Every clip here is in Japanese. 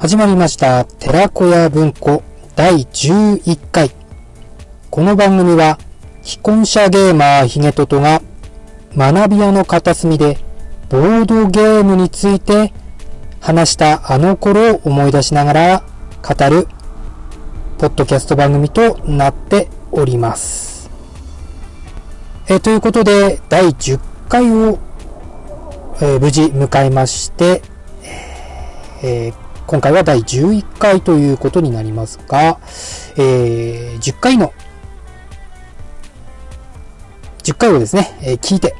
始まりました、寺子屋文庫第11回。この番組は、既婚者ゲーマーヒゲトトが、学び屋の片隅で、ボードゲームについて話したあの頃を思い出しながら語る、ポッドキャスト番組となっております。えということで、第10回を、えー無事迎えまして、えー今回は第11回ということになりますが、えー10回の、10回をですね、えー聞いて、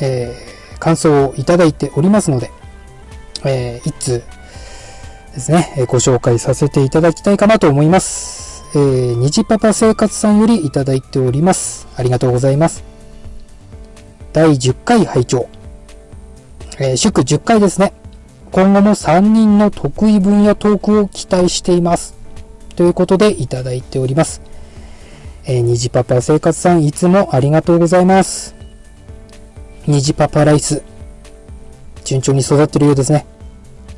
えー感想をいただいておりますので、えー一通ですね、えーご紹介させていただきたいかなと思います。えー、虹パパ生活さんよりいただいております。ありがとうございます。第10回拝聴えー祝10回ですね。今後も3人の得意分野トークを期待しています。ということでいただいております。えー、虹パパ生活さんいつもありがとうございます。虹パパライス。順調に育ってるようですね。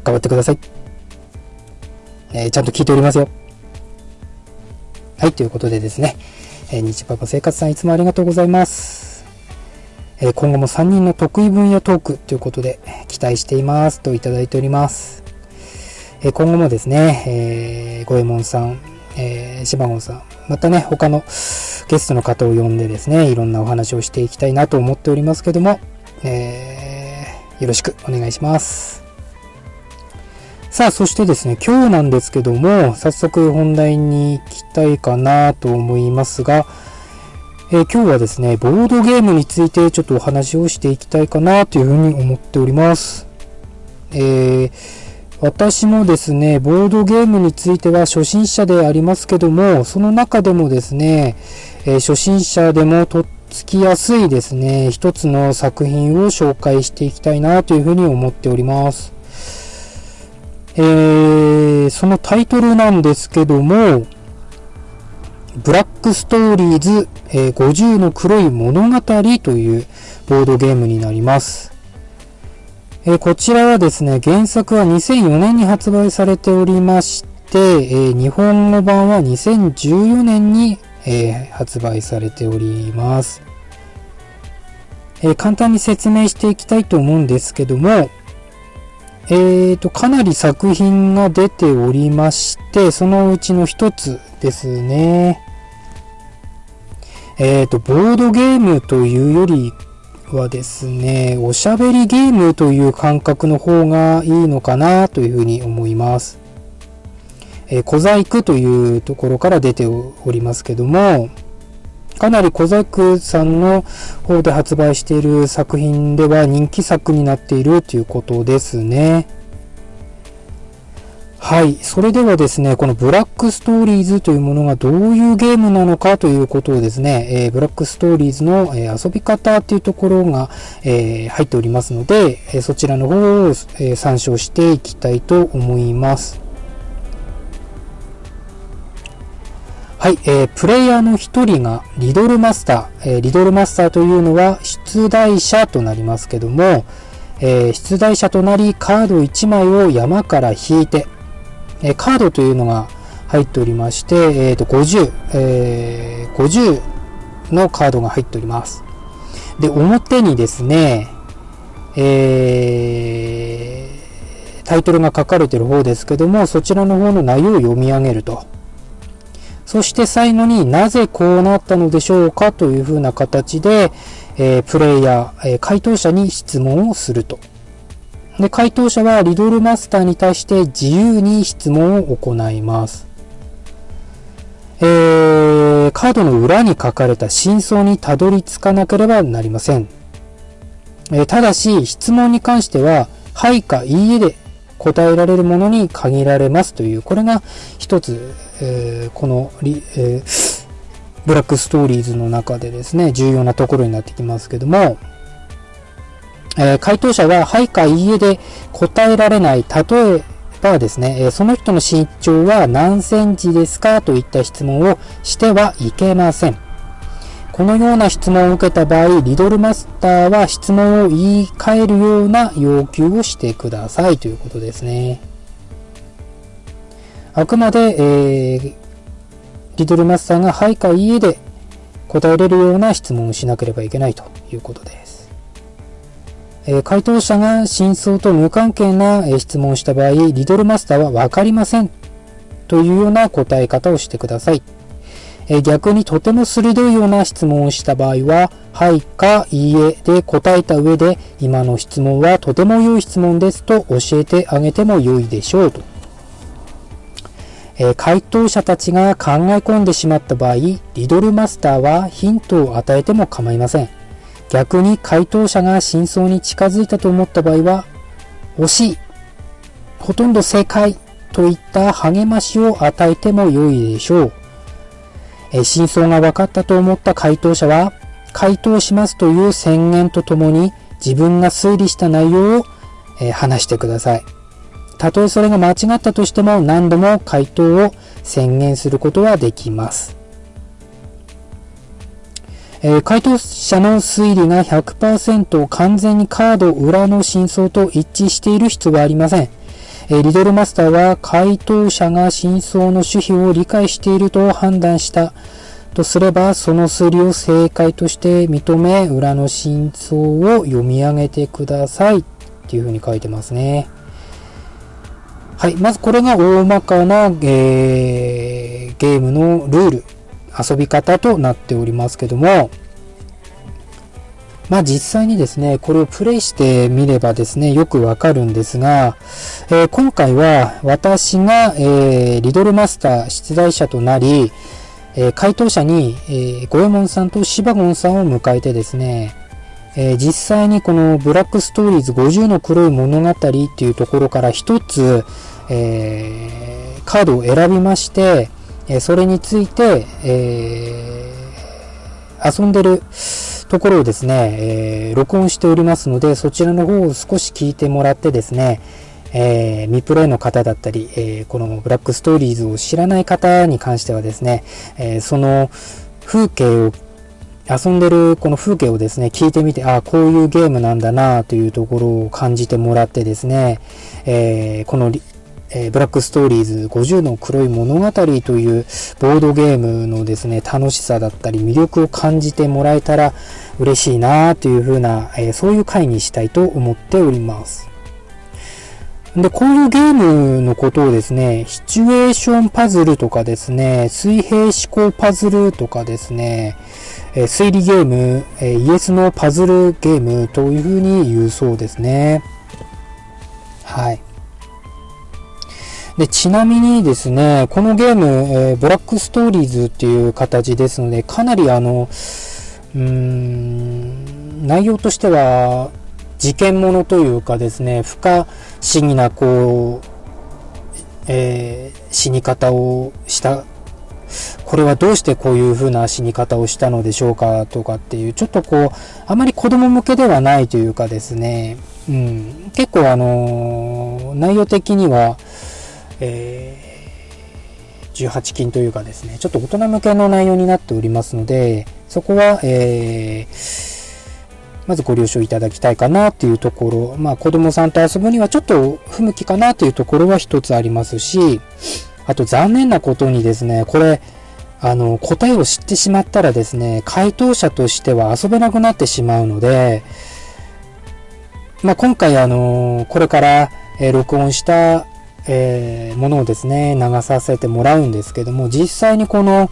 頑張ってください。えーちゃんと聞いておりますよ。はい、ということでですね。えー、虹パパ生活さんいつもありがとうございます。え今後も3人の得意分野トークということで期待していますといただいております。え今後もですね、えー、ゴエモンさん、えー、シバゴンさん、またね、他のゲストの方を呼んでですね、いろんなお話をしていきたいなと思っておりますけども、えーよろしくお願いします。さあ、そしてですね、今日なんですけども、早速本題に行きたいかなと思いますが、えー今日はですね、ボードゲームについてちょっとお話をしていきたいかなというふうに思っております。えー私もですね、ボードゲームについては初心者でありますけども、その中でもですね、えー初心者でもとっつきやすいですね、一つの作品を紹介していきたいなというふうに思っております。えーそのタイトルなんですけども、ブラックストーリーズ、えー50の黒い物語というボードゲームになります。えーこちらはですね、原作は2004年に発売されておりまして、えー日本語版は2014年に、え発売されております。え簡単に説明していきたいと思うんですけども、えーと、かなり作品が出ておりまして、そのうちの一つですね。えーと、ボードゲームというよりはですね、おしゃべりゲームという感覚の方がいいのかなというふうに思います。えー小細工というところから出ておりますけども、かなり小細工さんの方で発売している作品では人気作になっているということですね。はい。それではですね、このブラックストーリーズというものがどういうゲームなのかということをですね、えーブラックストーリーズの、え遊び方というところが、えー入っておりますので、えそちらの方を、え参照していきたいと思います。はい、えープレイヤーの一人がリドルマスター、えーリドルマスターというのは出題者となりますけども、えー出題者となりカード1枚を山から引いて、えーカードというのが入っておりまして、えーと50、えー50のカードが入っております。で、表にですね、えータイトルが書かれている方ですけども、そちらの方の内容を読み上げると。そして最後になぜこうなったのでしょうかというふうな形で、えープレイヤー、えー回答者に質問をすると。で、回答者はリドルマスターに対して自由に質問を行います。えーカードの裏に書かれた真相にたどり着かなければなりません。えーただし、質問に関しては、はいかいいえで答えられるものに限られますという、これが一つ、えーこのリ、えーブラックストーリーズの中でですね、重要なところになってきますけども、えー回答者は、はいかいいえで答えられない。例えばですね、えその人の身長は何センチですかといった質問をしてはいけません。このような質問を受けた場合、リドルマスターは質問を言い換えるような要求をしてくださいということですね。あくまで、えー、リトルマスターがはいかいいえで答えれるような質問をしなければいけないということです。えー、回答者が真相と無関係な、え質問をした場合、リトルマスターはわかりませんというような答え方をしてください。え逆にとても鋭いような質問をした場合は、はいかいいえで答えた上で、今の質問はとても良い質問ですと教えてあげても良いでしょうと。え回答者たちが考え込んでしまった場合、リドルマスターはヒントを与えても構いません。逆に回答者が真相に近づいたと思った場合は、惜しい、ほとんど正解といった励ましを与えても良いでしょう。え真相が分かったと思った回答者は、回答しますという宣言とともに自分が推理した内容を、え話してください。たとえそれが間違ったとしても何度も回答を宣言することはできます。えー、回答者の推理が100%完全にカード裏の真相と一致している必要はありません。え、リドルマスターは回答者が真相の主旨を理解していると判断したとすれば、その推理を正解として認め、裏の真相を読み上げてくださいっていうふうに書いてますね。はい。まずこれが大まかな、えー、ゲームのルール。遊び方となっておりますけども、まあ実際にですね、これをプレイしてみればですね、よくわかるんですが、えー、今回は私が、えー、リドルマスター出題者となり、えー、回答者に、えー、ゴエモンさんとシバゴンさんを迎えてですね、え実際にこのブラックストーリーズ50の黒い物語っていうところから一つ、えカードを選びまして、えそれについて、えー、遊んでるところをですね、えー、録音しておりますので、そちらの方を少し聞いてもらってですね、えー、未プレイの方だったり、えー、このブラックストーリーズを知らない方に関してはですね、えー、その風景を遊んでるこの風景をですね、聞いてみて、ああ、こういうゲームなんだなというところを感じてもらってですね、えー、このえー、ブラックストーリーズ50の黒い物語というボードゲームのですね、楽しさだったり魅力を感じてもらえたら嬉しいなというふうな、えー、そういう回にしたいと思っております。で、こういうゲームのことをですね、シチュエーションパズルとかですね、水平思考パズルとかですね、え推理ゲーム、えイエスのパズルゲームというふうに言うそうですね。はい。で、ちなみにですね、このゲーム、えー、ブラックストーリーズっていう形ですので、かなりあの、うーん、内容としては、事件ものというかですね、不可思議な、こう、えー、死に方をした、これはどうしてこういう風な死に方をしたのでしょうかとかっていう、ちょっとこう、あまり子供向けではないというかですね、うん、結構あのー、内容的には、えー、18禁というかですね、ちょっと大人向けの内容になっておりますので、そこは、えー、まずご了承いただきたいかなっていうところ、まあ子供さんと遊ぶにはちょっと不向きかなというところは一つありますし、あと残念なことにですね、これ、あの、答えを知ってしまったらですね、回答者としては遊べなくなってしまうので、まあ、今回あの、これから、え録音したえー、ものをですね、流させてもらうんですけども、実際にこの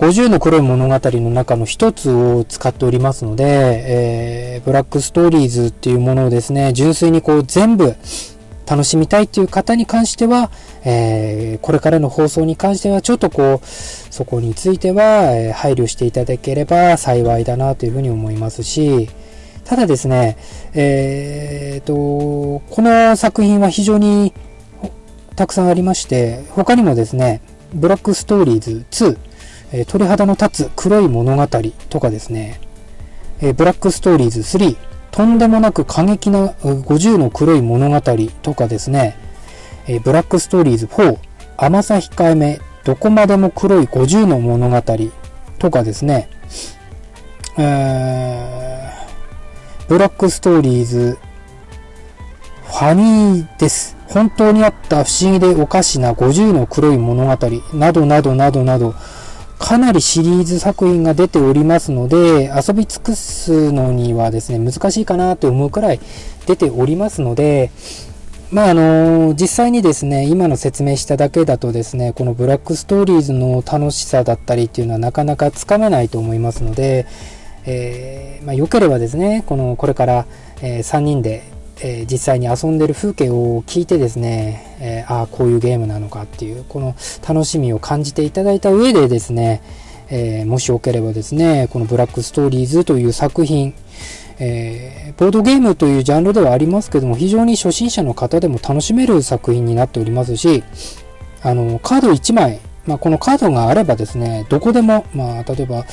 50の黒い物語の中の一つを使っておりますので、えー、ブラックストーリーズっていうものをですね、純粋にこう全部楽しみたいっていう方に関しては、えー、これからの放送に関してはちょっとこう、そこについては、え配慮していただければ幸いだなというふうに思いますし、ただですね、えー、と、この作品は非常にたくさんありまして、他にもですね、ブラックストーリーズ2、え、鳥肌の立つ黒い物語とかですね、え、ブラックストーリーズ3、とんでもなく過激な50の黒い物語とかですね、え、ブラックストーリーズ4、甘さ控えめ、どこまでも黒い50の物語とかですね、えー、ブラックストーリーズファニーです。本当にあった不思議でおかしな50の黒い物語などなどなどなど、かなりシリーズ作品が出ておりますので、遊び尽くすのにはですね、難しいかなと思うくらい出ておりますので、まああの実際にですね、今の説明しただけだとですね、このブラックストーリーズの楽しさだったりっていうのはなかなかつかめないと思いますので、えー、まあ、良ければですね、この、これから、えー、3人で、えー、実際に遊んでる風景を聞いてですね、えああ、こういうゲームなのかっていう、この楽しみを感じていただいた上でですね、えもしよければですね、このブラックストーリーズという作品、えボードゲームというジャンルではありますけども、非常に初心者の方でも楽しめる作品になっておりますし、あの、カード1枚、まあ、このカードがあればですね、どこでも、まあ、例えば、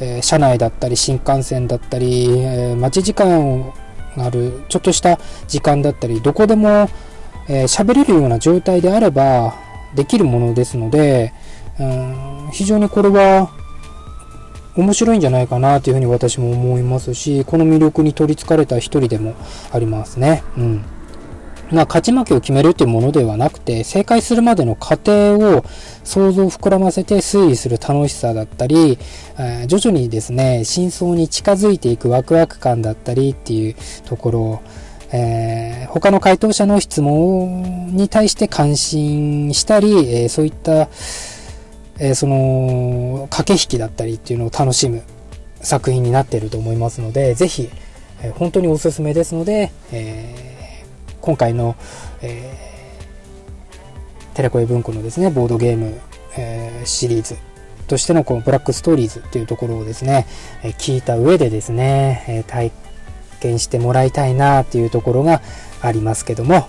えー、車内だったり、新幹線だったり、えー、待ち時間がなる、ちょっとした時間だったり、どこでも、えー、喋れるような状態であれば、できるものですので、うん、非常にこれは、面白いんじゃないかなというふうに私も思いますし、この魅力に取りつかれた一人でもありますね。うん。ま、勝ち負けを決めるというものではなくて、正解するまでの過程を想像を膨らませて推理する楽しさだったり、え徐々にですね、真相に近づいていくワクワク感だったりっていうところえー、他の回答者の質問に対して関心したり、えー、そういった、えー、その、駆け引きだったりっていうのを楽しむ作品になっていると思いますので、ぜひ、え本当におすすめですので、え今回の、えー、テレコエ文庫のですね、ボードゲーム、えー、シリーズとしてのこのブラックストーリーズっていうところをですね、え、聞いた上でですね、え体験してもらいたいなっていうところがありますけども、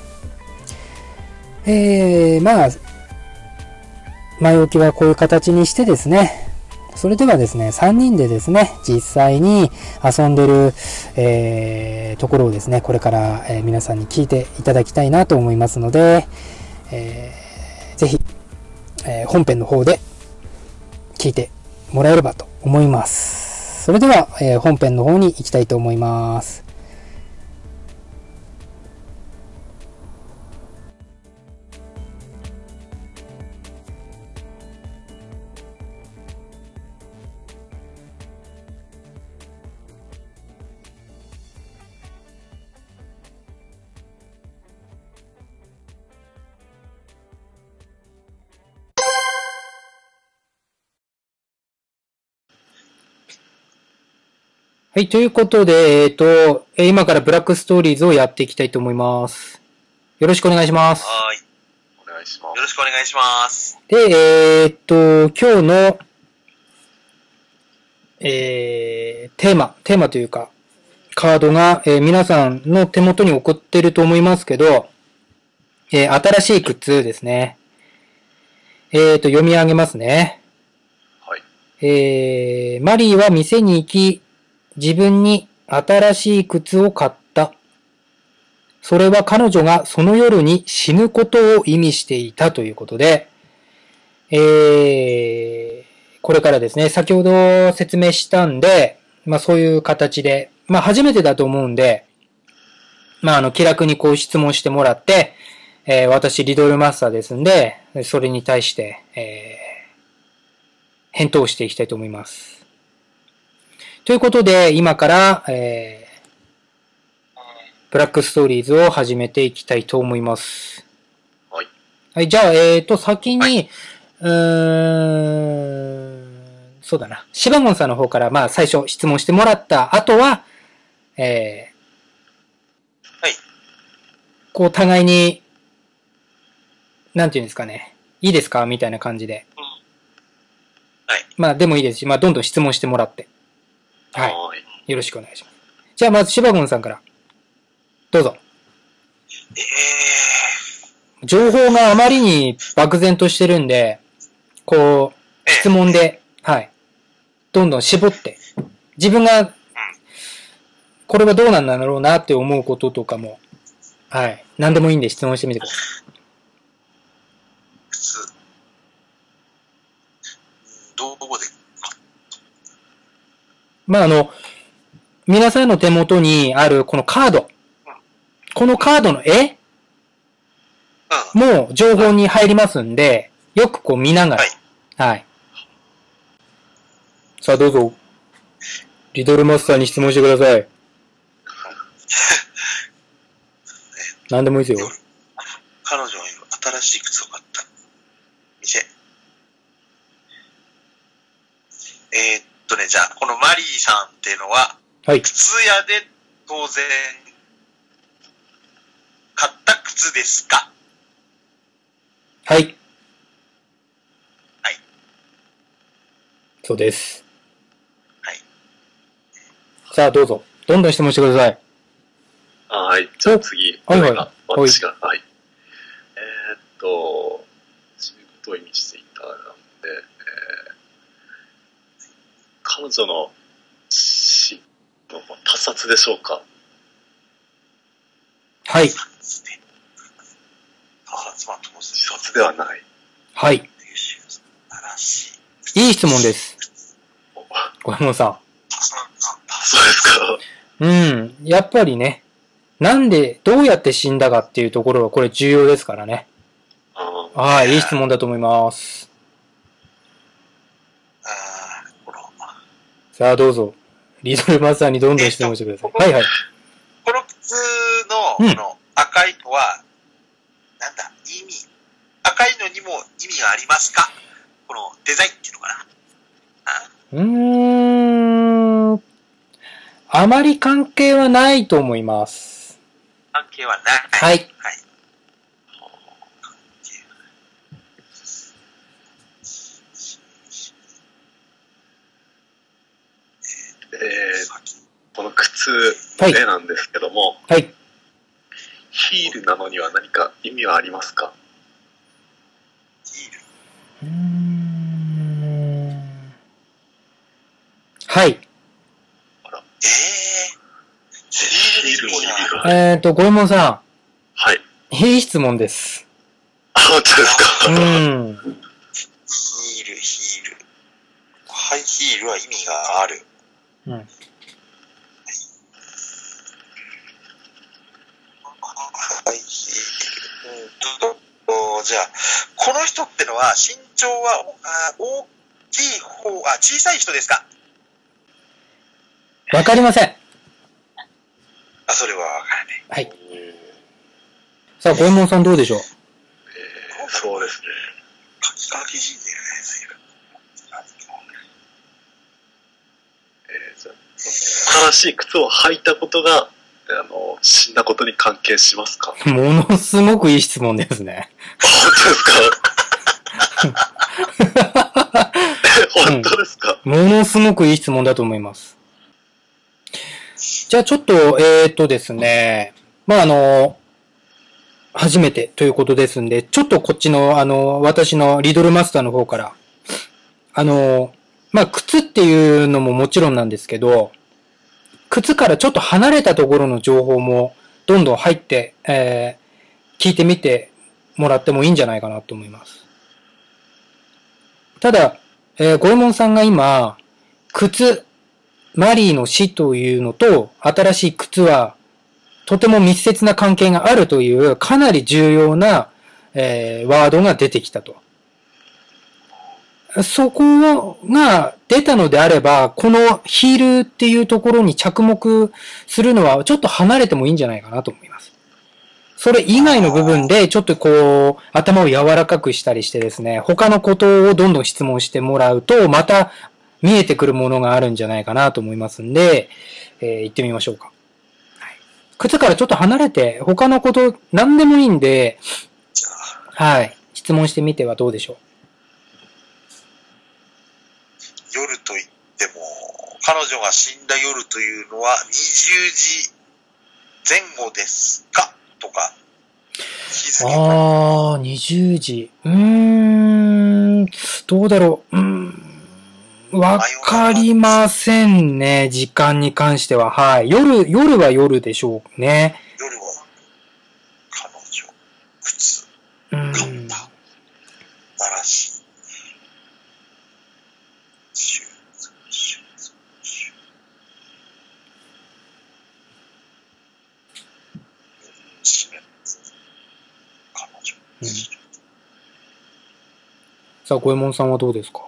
えー、まあ、前置きはこういう形にしてですね、それではですね、3人でですね、実際に遊んでる、えー、ところをですね、これから、えー、皆さんに聞いていただきたいなと思いますので、えー、ぜひ、えー、本編の方で聞いてもらえればと思います。それでは、えー、本編の方に行きたいと思います。はい、ということで、えっ、ー、と、今からブラックストーリーズをやっていきたいと思います。よろしくお願いします。はい。お願いします。よろしくお願いします。で、えっ、ー、と、今日の、えー、テーマ、テーマというか、カードが、えー、皆さんの手元に送ってると思いますけど、えー、新しい靴ですね。えっ、と、読み上げますね。はい。えー、マリーは店に行き、自分に新しい靴を買った。それは彼女がその夜に死ぬことを意味していたということで、えー、これからですね、先ほど説明したんで、まあそういう形で、まあ初めてだと思うんで、まああの気楽にこう質問してもらって、えー、私リドルマスターですんで、それに対して、えー、返答していきたいと思います。ということで、今から、えー、ブラックストーリーズを始めていきたいと思います。はい。はい、じゃあ、えっ、ー、と、先に、はい、うーん、そうだな。シバゴンさんの方から、まあ、最初質問してもらった後は、えー、はい。こう、互いに、なんていうんですかね。いいですか？みたいな感じで。うん。はい。まあ、でもいいですし、まあ、どんどん質問してもらって。はい。よろしくお願いします。じゃあ、まず、シバゴンさんから。どうぞ。えー、情報があまりに漠然としてるんで、こう、質問で、はい。どんどん絞って、自分が、これはどうなんだろうなって思うこととかも、はい。何でもいいんで質問してみてください。まあ、あの、皆さんの手元にあるこのカード。このカードの絵も情報に入りますんで、よくこう見ながら。はい。はい。さあ、どうぞ。リトルマスターに質問してください。何でもいいですよ。彼女が新しい靴を買った。店。えーっとね、じゃあ、このマリーさんっていうのは、はい。靴屋で当然、買った靴ですか？はい。はい。そうです。はい。さあ、どうぞ。どんどん質問してください。はい。じゃあ次、はいはい私が、はい。えーっと、そういうことを意味していたなんで、えー彼女の死の他殺でしょうか？はい。つって。ああ、つまり当然自殺ではない。はい。い。いい質問です。お小山さそうですか。ん。うん。やっぱりね、なんで、どうやって死んだかっていうところはこれ重要ですからね。はい、いい質問だと思います。ああ、この、さあ、どうぞ。リトルマスターにどんどん質問してください。はいはい。この靴の、うんこの赤いのは、なんだ、意味。赤いのにも意味がありますか？このデザインっていうのかなあうーん。あまり関係はないと思います。関係はない。はい。はい。えーこの靴はいでなんですけども、はい。ヒールなのには何か意味はありますか？はい。ええー。ヒールも意味がある。えっ、ー、と、ゴエモンさはい。ん、いい質問です。あ、本当ですか？うん。ヒール、ヒール。ハイヒールは意味がある。うん。ハイヒール。うんと、とじゃあ、この人ってのは身長はあ大きい方、あ、小さい人ですか？わかりません。あ、それはわからない。はい。さあ、ゴエモンさんどうでしょう？えーそうですね。カキカキ人だよね、随分。えー新しい靴を履いたことが、あの、死んだことに関係しますか？ものすごくいい質問ですね。本当ですか？本当ですか、ものすごくいい質問だと思います。じゃあちょっと、えー、っとですね、まあ、あの、初めてということですんで、ちょっとこっちの、あの、私のリドルマスターの方から、あの、まあ、靴っていうのももちろんなんですけど、靴からちょっと離れたところの情報もどんどん入って、えー、聞いてみてもらってもいいんじゃないかなと思います。ただ、えー、ゴエモンさんが今、靴、マリーの死というのと、新しい靴は、とても密接な関係があるという、かなり重要な、えーワードが出てきたと。そこが出たのであれば、このヒールっていうところに着目するのはちょっと離れてもいいんじゃないかなと思います。それ以外の部分でちょっとこう頭を柔らかくしたりしてですね、他のことをどんどん質問してもらうと、また見えてくるものがあるんじゃないかなと思いますんで、えー行ってみましょうか。はい靴からちょっと離れて、他のこと何でもいいんで、はい、質問してみてはどうでしょう。夜と言っても、彼女が死んだ夜というのは20時前後ですか？とか、ああ、20時。うーん、どうだろう。うん、わかりませんね、時間に関しては。はい。夜、夜は夜でしょうね。夜は彼女、靴、うん。買った、素晴らしい。シューズ、シューズ、シューズ。うん彼女、うんさあ、五右衛門さんはどうですか？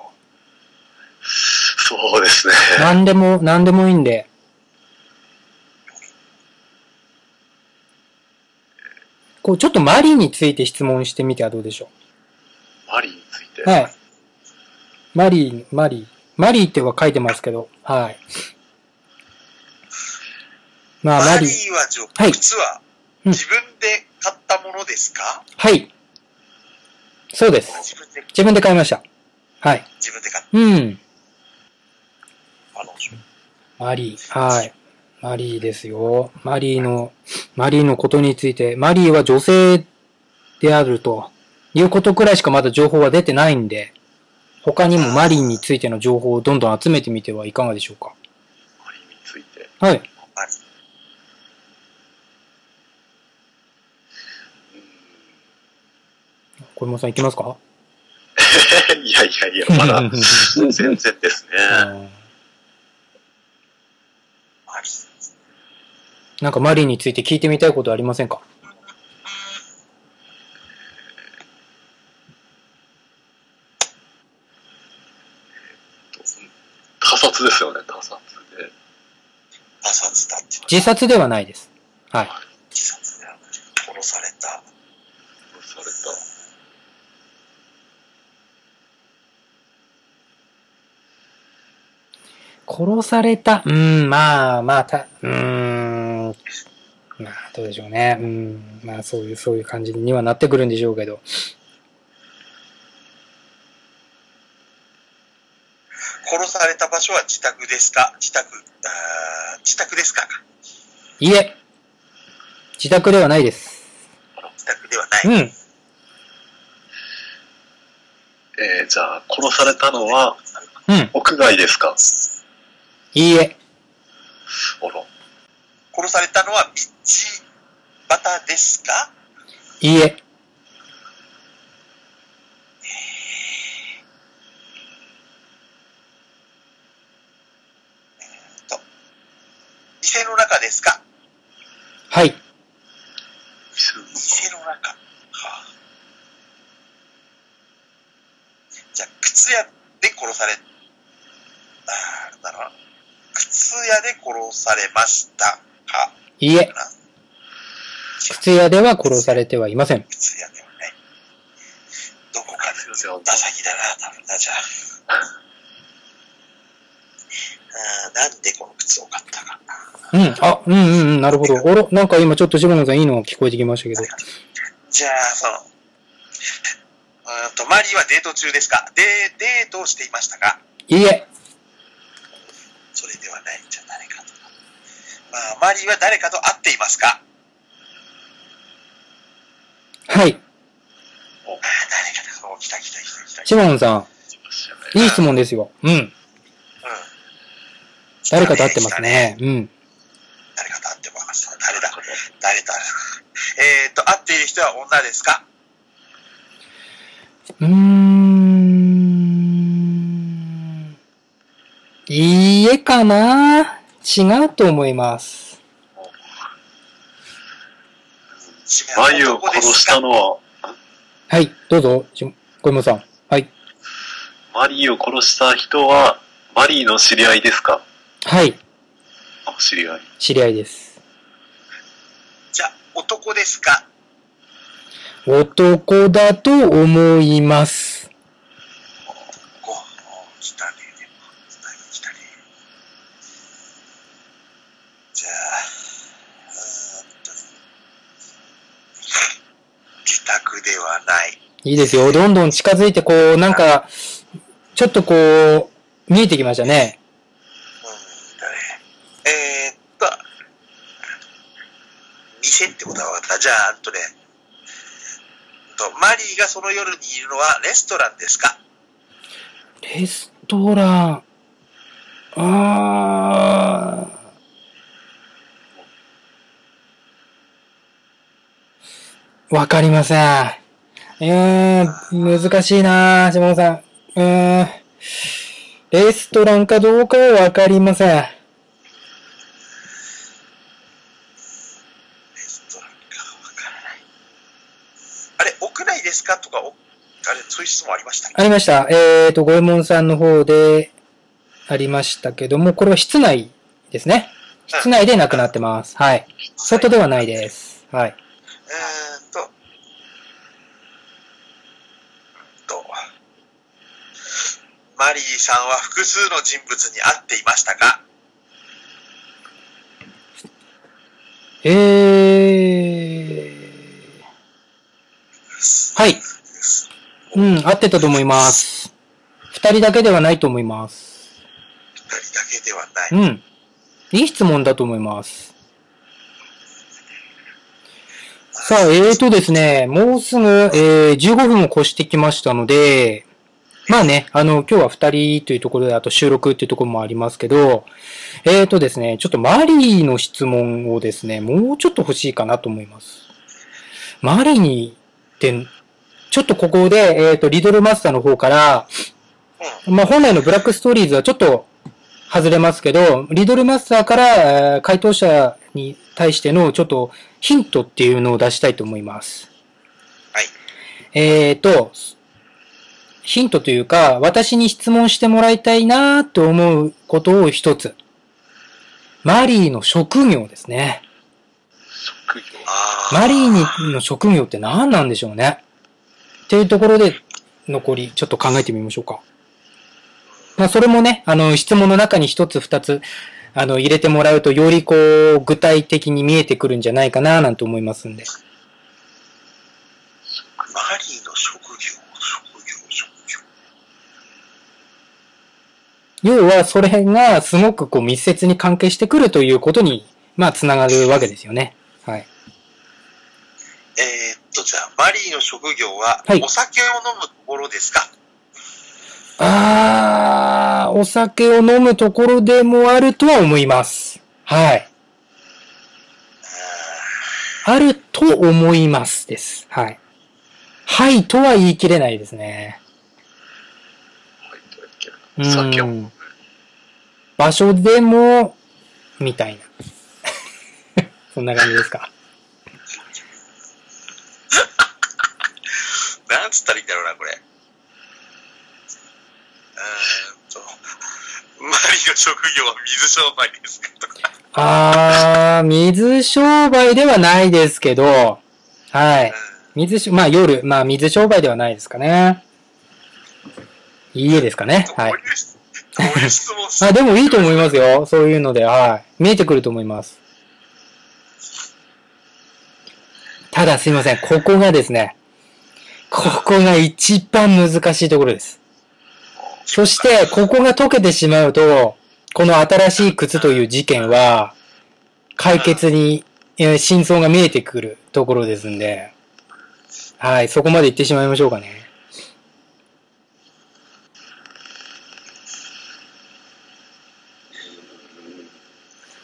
そうですね。何でも、何でもいいんで。こう、ちょっとマリーについて質問してみてはどうでしょマリーについて？う。はい。マリー、マリー。マリーっては書いてますけど、はい。まあ、ママリリー。ーはじょ、はい靴はうん自分で買ったものですか、はい。そうです。自分で、買いました。はい。自分で買っうん。たの。マリー。はい。マリーですよ。マリーの、マリーのことについて、マリーは女性であるということくらいしかまだ情報は出てないんで、他にもマリーについての情報をどんどん集めてみてはいかがでしょうか。マリーについて。はい。マリーうん小山さんいきますか？いやいやいや、まだ 全然ですね。なんかマリーについて聞いてみたいことありませんか？他殺ですよね、他殺で。他殺だって。自殺ではないです。はい。自殺ではなく殺された。殺された。殺された。うーん、まあ、まあ、た、うーん。まあ、どうでしょうね。うん。まあ、そういう、そういう感じにはなってくるんでしょうけど。殺された場所は自宅ですか？自宅、あー自宅ですか？いいえ。自宅ではないです。自宅ではない。うん。えー、じゃあ、殺されたのはうん。屋外ですか？いいえ。あら。殺されたのは道端ですか？いいえ。と。店の中ですかはい。店の中。はあ、じゃあ、靴屋で殺され、あーなんだろうな。靴屋で殺されましたか？いいえ。靴屋では殺されてはいません。靴屋ではない。どこかで、ダサギだな、多分な、じゃあ。あーなんでこの靴を買ったか。うん。あ、うんうんうん。なるほど。おろ、なんか今ちょっと下野さんいいの聞こえてきましたけど。じゃあ、その、うーんと、マリーはデート中ですか？で、デートをしていましたか？いいえ。それではない。じゃあ誰かと。まあ、マリーは誰かと会っていますか？はい。あー誰かと。お来た来た来た来た。下野さん、いい質問ですよ。うん。うん。誰かと会ってます来たね。うん。誰かと会ってます。誰だ？誰だ？えーっと、会っている人は女ですか？うーん。いいえかな違うと思います。眉を殺したのは、はい、どうぞ、し小山さん。はい。マリーを殺した人は、マリーの知り合いですか？はい、あ、知り合い。知り合いです。じゃあ、男ですか？男だと思います。来たね。でも来たね。じゃあ、うーんと、自宅ではない。いいですよ。どんどん近づいて、こう、なんか、ちょっとこう、見えてきましたね。うんだね。えー、っと、店ってことは分かった。じゃあ、あとね、とマリーがその夜にいるのはレストランですか？レストラン。あー。わかりません。うーん、難しいな下野さん。うーん。レストランかどうかはわかりません。レストランか分からない。あれ、屋内ですか？とか、おあれ、そういう質問ありましたありました。えーと、五右衛門さんの方でありましたけども、これは室内ですね。室内で亡くなってます。はい。外ではないです。はい。えーっと、うんと、マリーさんは複数の人物に会っていましたかえー、はい。うん、合ってたと思います。二人だけではないと思います。二人だけではない。うん。いい質問だと思います。さあ、えーとですね、もうすぐ、えー、15分を越してきましたので、まあね、あの、今日は二人というところで、あと収録っていうところもありますけど、えーとですね、ちょっとマリーの質問をですね、もうちょっと欲しいかなと思います。マリーにって、ちょっとここで、えーと、リドルマスターの方から、まあ本来のブラックストーリーズはちょっと外れますけど、リドルマスターから、えー回答者に対してのちょっとヒントっていうのを出したいと思います。はい。えーと、ヒントというか、私に質問してもらいたいなと思うことを一つ。マリーの職業ですね。職業。マリーにの職業って何なんでしょうね。っていうところで、残り、ちょっと考えてみましょうか。まあ、それもね、あの、質問の中に一つ二つ、あの、入れてもらうと、よりこう、具体的に見えてくるんじゃないかな、なんて思いますんで。マリーの職業、職業、職業。要は、それがすごくこう、密接に関係してくるということに、まあ、つながるわけですよね。はい。えーっと、じゃあ、マリーの職業ははい、お酒を飲むところですか、あー、お酒を飲むところでもあるとは思います。はい。あると思いますです。はい。はいとは言い切れないですね。はい、というけう酒を。ん。場所でも、みたいな。そんな感じですか？なんつったらいいんだろうな、これ。うーんと、マリーの職業は水商売ですか？とか。あー、水商売ではないですけど、はい。水し、まあ夜、まあ水商売ではないですかね。いいえですかね。はいどう。いう、どういう質問すあ、でもいいと思いますよ。そういうので、はい。見えてくると思います。ただすいません。ここがですね、ここが一番難しいところです。そして、ここが解けてしまうと、この新しい靴という事件は、解決に、えー真相が見えてくるところですんで、はい、そこまで行ってしまいましょうかね。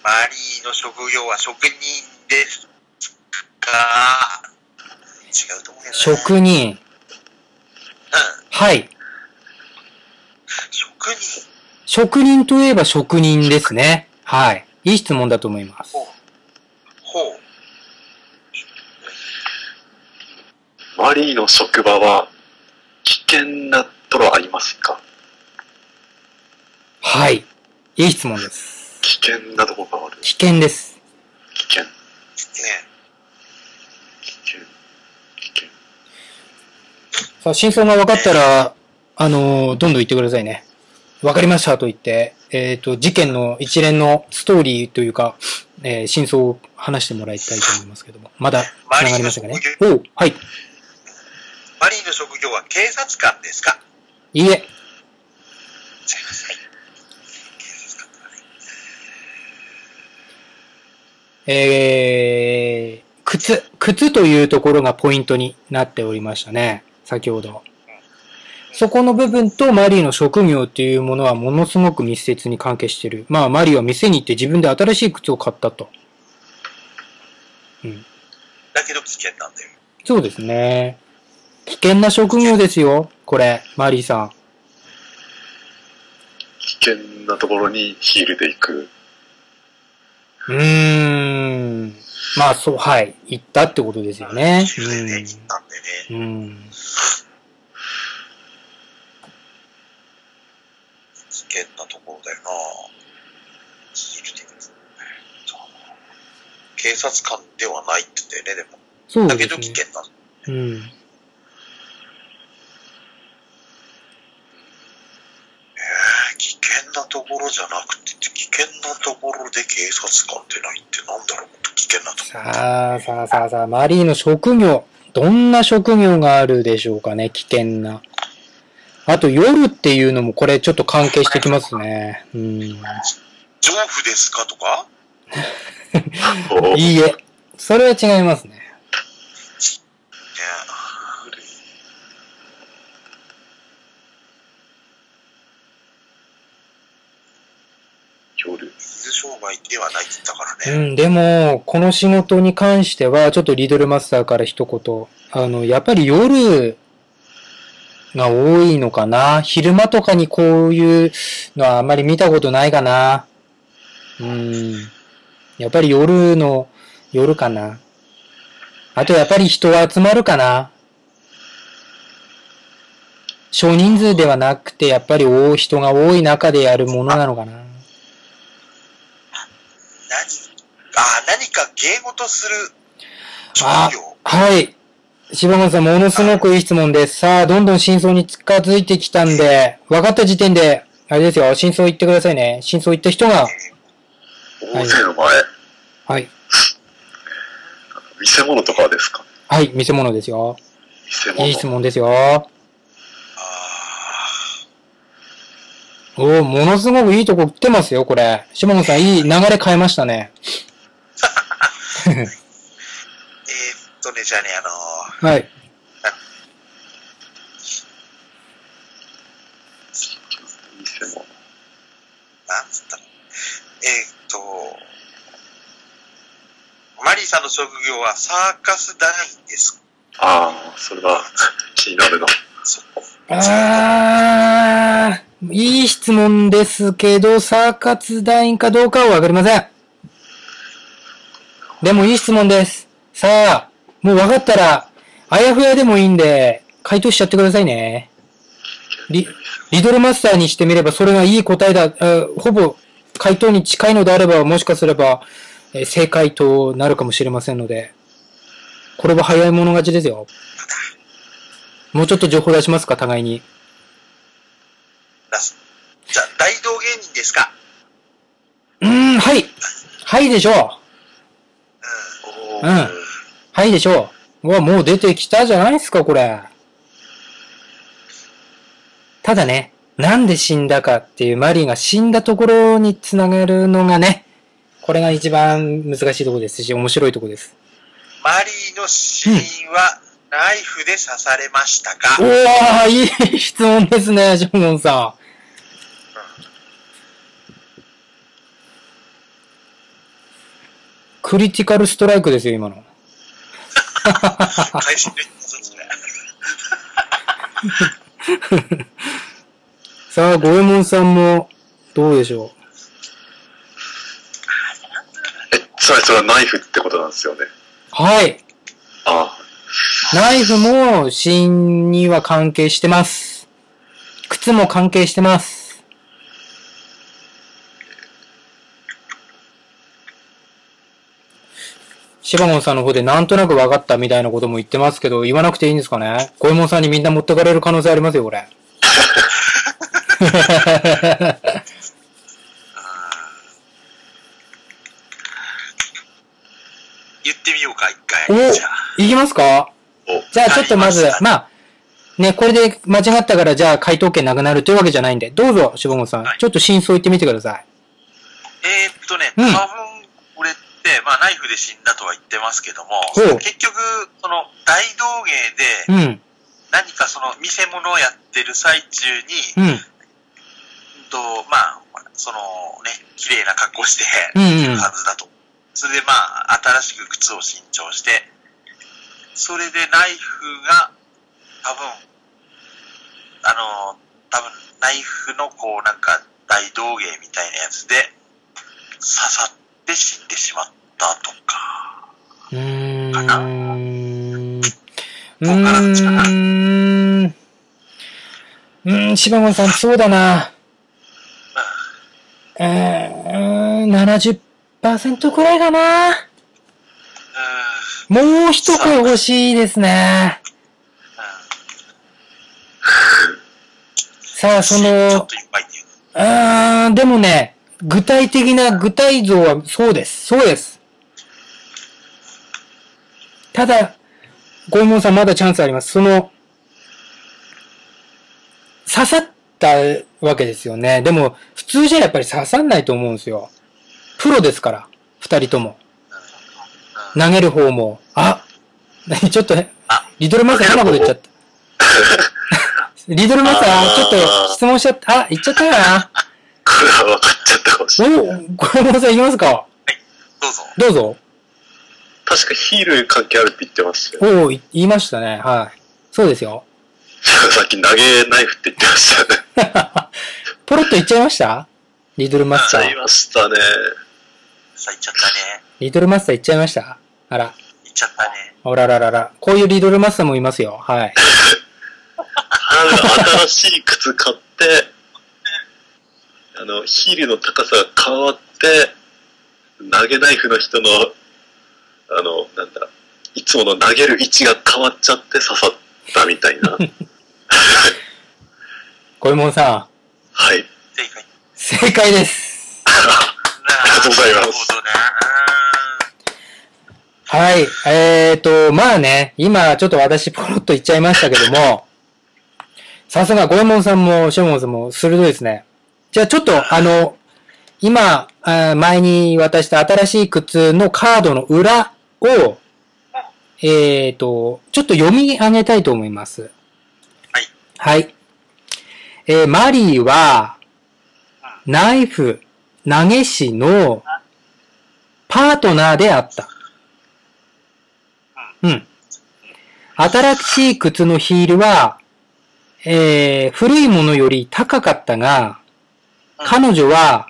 マリーの職業は職人ですか？違うと思うけどね。職人。うん。はい。職人。職人といえば職人ですね。はい。いい質問だと思います。ほう。ほう。マリーの職場は危険なところありますか？はい。いい質問です。危険なところがある。危険です。危険。ね危険。危険。さあ、真相が分かったら、あのーどんどん言ってくださいね。分かりましたと言って、えっ、と、事件の一連のストーリーというか、えー真相を話してもらいたいと思いますけども。まだ繋がりましたかね？おうはい。マリーの職業は警察官ですか？いいえ。違います。はい。警察官ではない。えー、靴、靴というところがポイントになっておりましたね。先ほど。そこの部分とマリーの職業っていうものはものすごく密接に関係してる。まあ、マリーは店に行って自分で新しい靴を買ったと。うん。だけど危険なんだよ。そうですね。危険な職業ですよ。これ、マリーさん。危険なところにヒールで行く。うーん。まあ、そう、はい。行ったってことですよね。うんで行ったんでね。うん。危険なところだよな警察官ではないって言ってね、でも。そうですね。だけど危険な。うん。危険なところじゃなくて、危険なところで警察官ってないってなんだろう危険なところ。さあ、さあさあさあ、マリーの職業。どんな職業があるでしょうかね、危険な。あと、夜っていうのもこれちょっと関係してきますね。うん。丈夫ですかとか？お いいえ。それは違いますね。水商売ではないって言ったからね。うん、でも、この仕事に関しては、ちょっとリドルマスターから一言。あの、やっぱり夜が多いのかな。昼間とかにこういうのはあんまり見たことないかな。うん。やっぱり夜の、夜かな。あとやっぱり人は集まるかな。少人数ではなくて、やっぱり人が多い中でやるものなのかな。何あ、何か芸事するあ職業。はい。柴本さん、ものすごくいい質問です。さあ、どんどん真相に近づいてきたんで、分かった時点で、あれですよ、真相言ってくださいね。真相言った人が、大勢の前、はい。見せ物とかですか？はい、見せ物ですよ。見せ物。いい質問ですよ。あおおものすごくいいとこ来てますよ、これ。柴本さん、いい流れ変えましたね。ーえーっとね、じゃあね、あのはい。なんつったの？えーっと、マリーさんの職業はサーカス団員です。ああ、それは気になるな。そあー、いい質問ですけど、サーカツ団員かどうかはわかりません。でもいい質問です。さあ、もう分かったら、あやふやでもいいんで、回答しちゃってくださいね。リ、リドルマスターにしてみれば、それがいい答えだ、あほぼ回答に近いのであれば、もしかすれば、えー正解となるかもしれませんので、これは早い者勝ちですよ。もうちょっと情報出しますか、互いに。出す。じゃあ、大道芸人ですか？うーん、はい。はいでしょううんはいでしょう。うわ、もう出てきたじゃないですか、これ。ただね、なんで死んだかっていうマリーが死んだところにつながるのがね、これが一番難しいところですし、面白いところです。マリーの死因は、ナイフで刺されましたか、おー、いい質問ですね、ジョンゴンさん。クリティカルストライクですよ、今の。会心の一発ですね。さあ、ゴエモンさんも、どうでしょえ、つまりそれはナイフってことなんですよね？う。はい。あナイフも死因には関係してます。靴も関係してます。シバモンさんの方でなんとなく分かったみたいなことも言ってますけど、言わなくていいんですかね？ゴエモンさんにみんな持ってかれる可能性ありますよ、これ。言ってみようか、一回。おじゃあ。いきますか？お、じゃあちょっとまずままあ、ね、これで間違ったからじゃあ回答権なくなるというわけじゃないんで、どうぞ、シバモンさん、はいちょっと真相言ってみてください。えーっとね、うんて、まあ、ナイフで死んだとは言ってますけども結局、その、大道芸で、うん、何かその、見せ物をやってる最中に、うん、と、まあ、そのね、綺麗な格好して、いるはずだと。それでまあ、新しく靴を新調して、それでナイフが、多分、あの、多分、ナイフのこう、なんか、大道芸みたいなやつで、刺さって死んでしまったとか。うーん。かな？うーん。うーん。うーん、柴本さん、そうだな。うーん、70%くらいかな。うん。もう一声欲しいですね。さあ、その。うーん、でもね、具体的な具体像はそうです。そうです。ただ、ゴエモンさんまだチャンスあります。その、刺さったわけですよね。でも、普通じゃやっぱり刺さんないと思うんですよ。プロですから、二人とも。投げる方も、あ何ちょっと、あリトルマスター変なこと言っちゃった。リトルマスター、ちょっと質問しちゃった。あ、言っちゃったかな。これは分かっちゃったかもしれない。おゴエモンさんいきますか？どうぞ。どうぞ。確かヒールに関係あるって言ってましたよ。おお、い言いましたね。はい。そうですよ。さっき投げナイフって言ってましたね。ポロッと言っちゃいました？リトルマスター。言いましたね。さあ、行っちゃったね。リトルマスター言っちゃいました？あら。行っちゃったね。おらららら。こういうリトルマスターもいますよ。はい。新しい靴買って、あの、ヒールの高さが変わって、投げナイフの人の、あの、なんだ、いつもの投げる位置が変わっちゃって刺さったみたいな。ゴエモンさはい。正解。ん、正解です。ありがとうございますなるほどね。はい。えーと、まあね、今ちょっと私ポロッと言っちゃいましたけども、さすがゴエモンさんもショーモンさんも鋭いですね。じゃあちょっとあの、今、前に渡した新しい靴のカードの裏を、えーと、ちょっと読み上げたいと思います。はい。はい。えーマリーは、ナイフ、投げ師のパートナーであった。うん。新しい靴のヒールは、えー、古いものより高かったが、彼女は、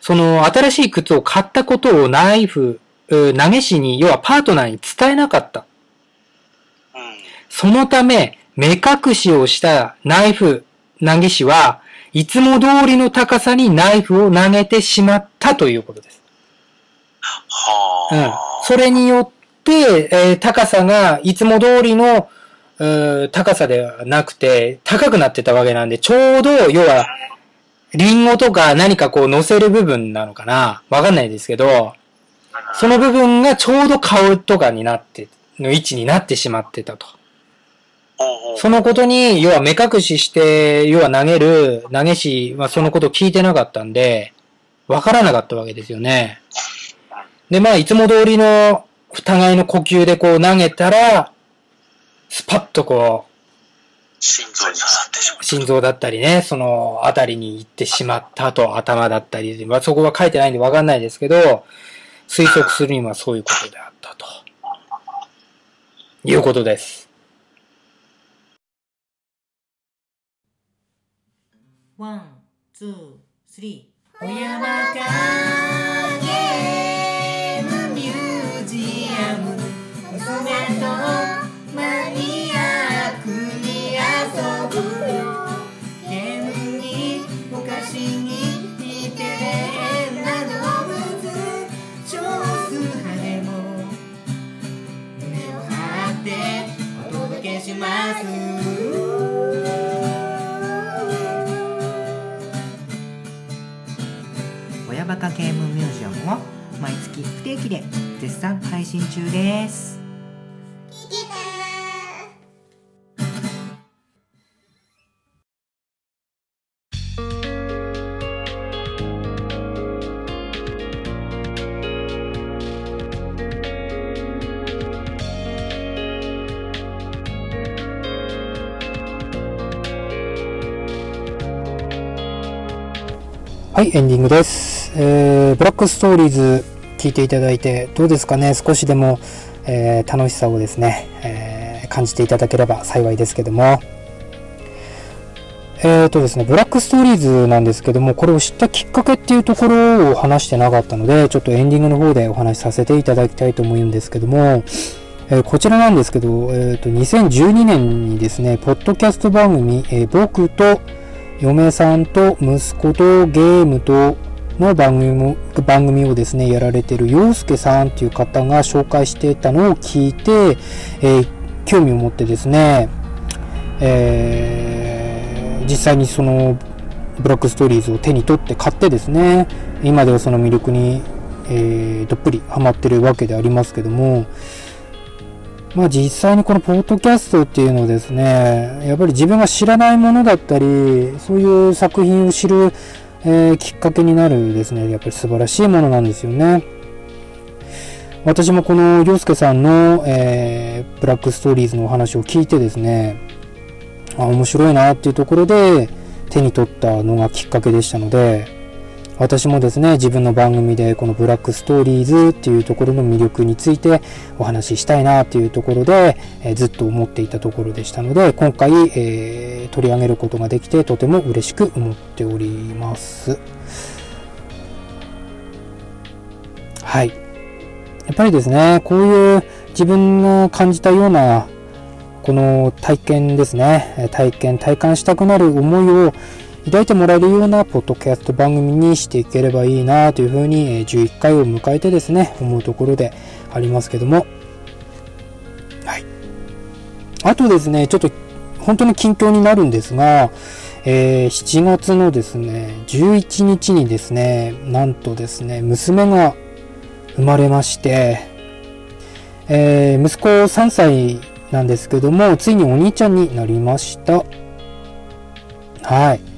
その新しい靴を買ったことをナイフ、う投げ師に、要はパートナーに伝えなかった。そのため、目隠しをしたナイフ投げ師は、いつも通りの高さにナイフを投げてしまったということです。うんは。あ。それによって、えー高さがいつも通りの、高さではなくて、高くなってたわけなんで、ちょうど、要は、リンゴとか何かこう乗せる部分なのかな？わかんないですけど、その部分がちょうど顔とかになって、の位置になってしまってたと。そのことに、要は目隠しして、要は投げる、投げ師はそのことを聞いてなかったんで、わからなかったわけですよね。で、まあ、いつも通りの、互いの呼吸でこう投げたら、スパッとこ心臓に刺さってしまう、心臓だったりね、そのあたりに行ってしまったと、頭だったり、まあ、そこは書いてないんでわかんないですけど、推測するにはそういうことであったと。いうことです。ワン、ツー、スリー。小山かします。親バカゲームミュージアムを毎月不定期で絶賛配信中です。い、エンディングです。えー、ブラックストーリーズ聞いていただいて、どうですかね？少しでも、えー楽しさをですね、えー感じていただければ幸いですけども。えーとですね、ブラックストーリーズなんですけども、これを知ったきっかけっていうところを話してなかったので、ちょっとエンディングの方でお話しさせていただきたいと思うんですけども、えーこちらなんですけど、えーと、2012年にですね、ポッドキャスト番組、えー僕と嫁さんと息子とゲームとの番組も番組をですね、やられてる洋介さんという方が紹介してたのを聞いて、えー興味を持ってですね、えー実際にそのブラックストーリーズを手に取って買ってですね、今ではその魅力に、えーどっぷりハマってるわけでありますけども、まあ実際にこのポッドキャストっていうのはですね、やっぱり自分が知らないものだったり、そういう作品を知る、えーきっかけになるですね、やっぱり素晴らしいものなんですよね。私もこの洋介さんの、えーブラックストーリーズのお話を聞いてですね、あ、面白いなっていうところで手に取ったのがきっかけでしたので、私もですね、自分の番組でこのブラックストーリーズっていうところの魅力についてお話ししたいなっていうところで、えーずっと思っていたところでしたので、今回、えー取り上げることができてとても嬉しく思っております。はい。やっぱりですね、こういう自分の感じたようなこの体験ですね、体験、体感したくなる思いを抱いてもらえるようなポッドキャスト番組にしていければいいなというふうに、え11回を迎えてですね、思うところでありますけども。はい。あとですね、ちょっと本当に近況になるんですが、えー7月のですね、11日にですね、なんとですね、娘が生まれまして、えー息子3歳なんですけども、ついにお兄ちゃんになりました。はい。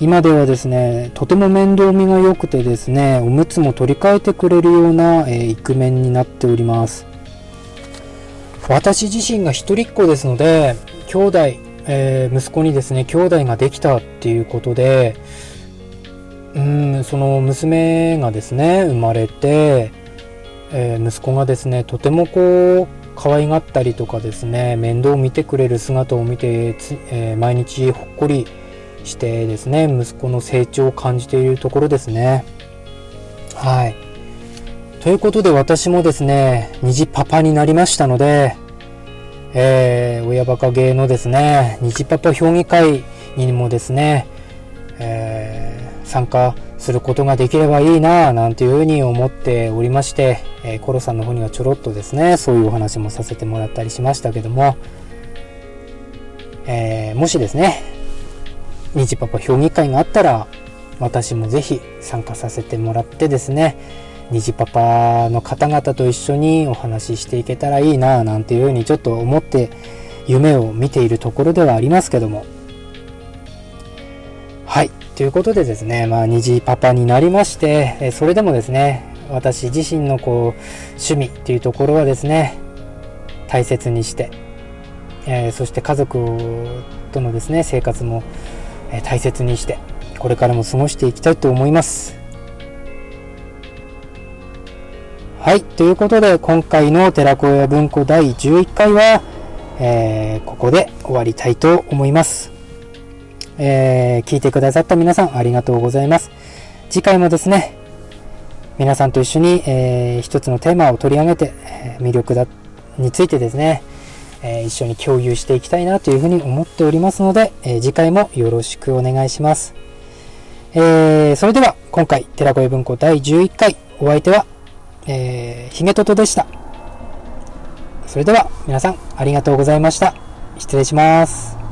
今ではですね、とても面倒見が良くてですね、おむつも取り替えてくれるような、えーイクメンになっております。私自身が一人っ子ですので、兄弟、えー息子にですね、兄弟ができたっていうことで、うん、その娘がですね、生まれて、えー息子がですね、とてもこう、可愛がったりとかですね、面倒を見てくれる姿を見て、つえー毎日ほっこりしてですね、息子の成長を感じているところですね。はい。ということで私もですね、虹パパになりましたので、えー、親バカ芸のですね、虹パパ評議会にもですね、えー参加することができればいいなぁなんていうふうに思っておりまして、えーコロさんの方にはちょろっとですね、そういうお話もさせてもらったりしましたけども、えーもしですね、虹パパ評議会があったら、私もぜひ参加させてもらってですね、虹パパの方々と一緒にお話ししていけたらいいなぁなんていうふうにちょっと思って夢を見ているところではありますけども。はい。ということでですね、まあ、虹パパになりまして、それでもですね、私自身のこう、趣味っていうところはですね、大切にして、えーそして家族とのですね、生活も、大切にして、これからも過ごしていきたいと思います。はい。ということで、今回の寺子屋文庫第11回は、えーここで終わりたいと思います。えー聞いてくださった皆さんありがとうございます。次回もですね、皆さんと一緒に、えー一つのテーマを取り上げて、魅力だについてですね、え一緒に共有していきたいなというふうに思っておりますので、え次回もよろしくお願いします。えそれでは今回、寺越文庫第11回、お相手は、えー、ひげととでした。それでは皆さんありがとうございました。失礼します。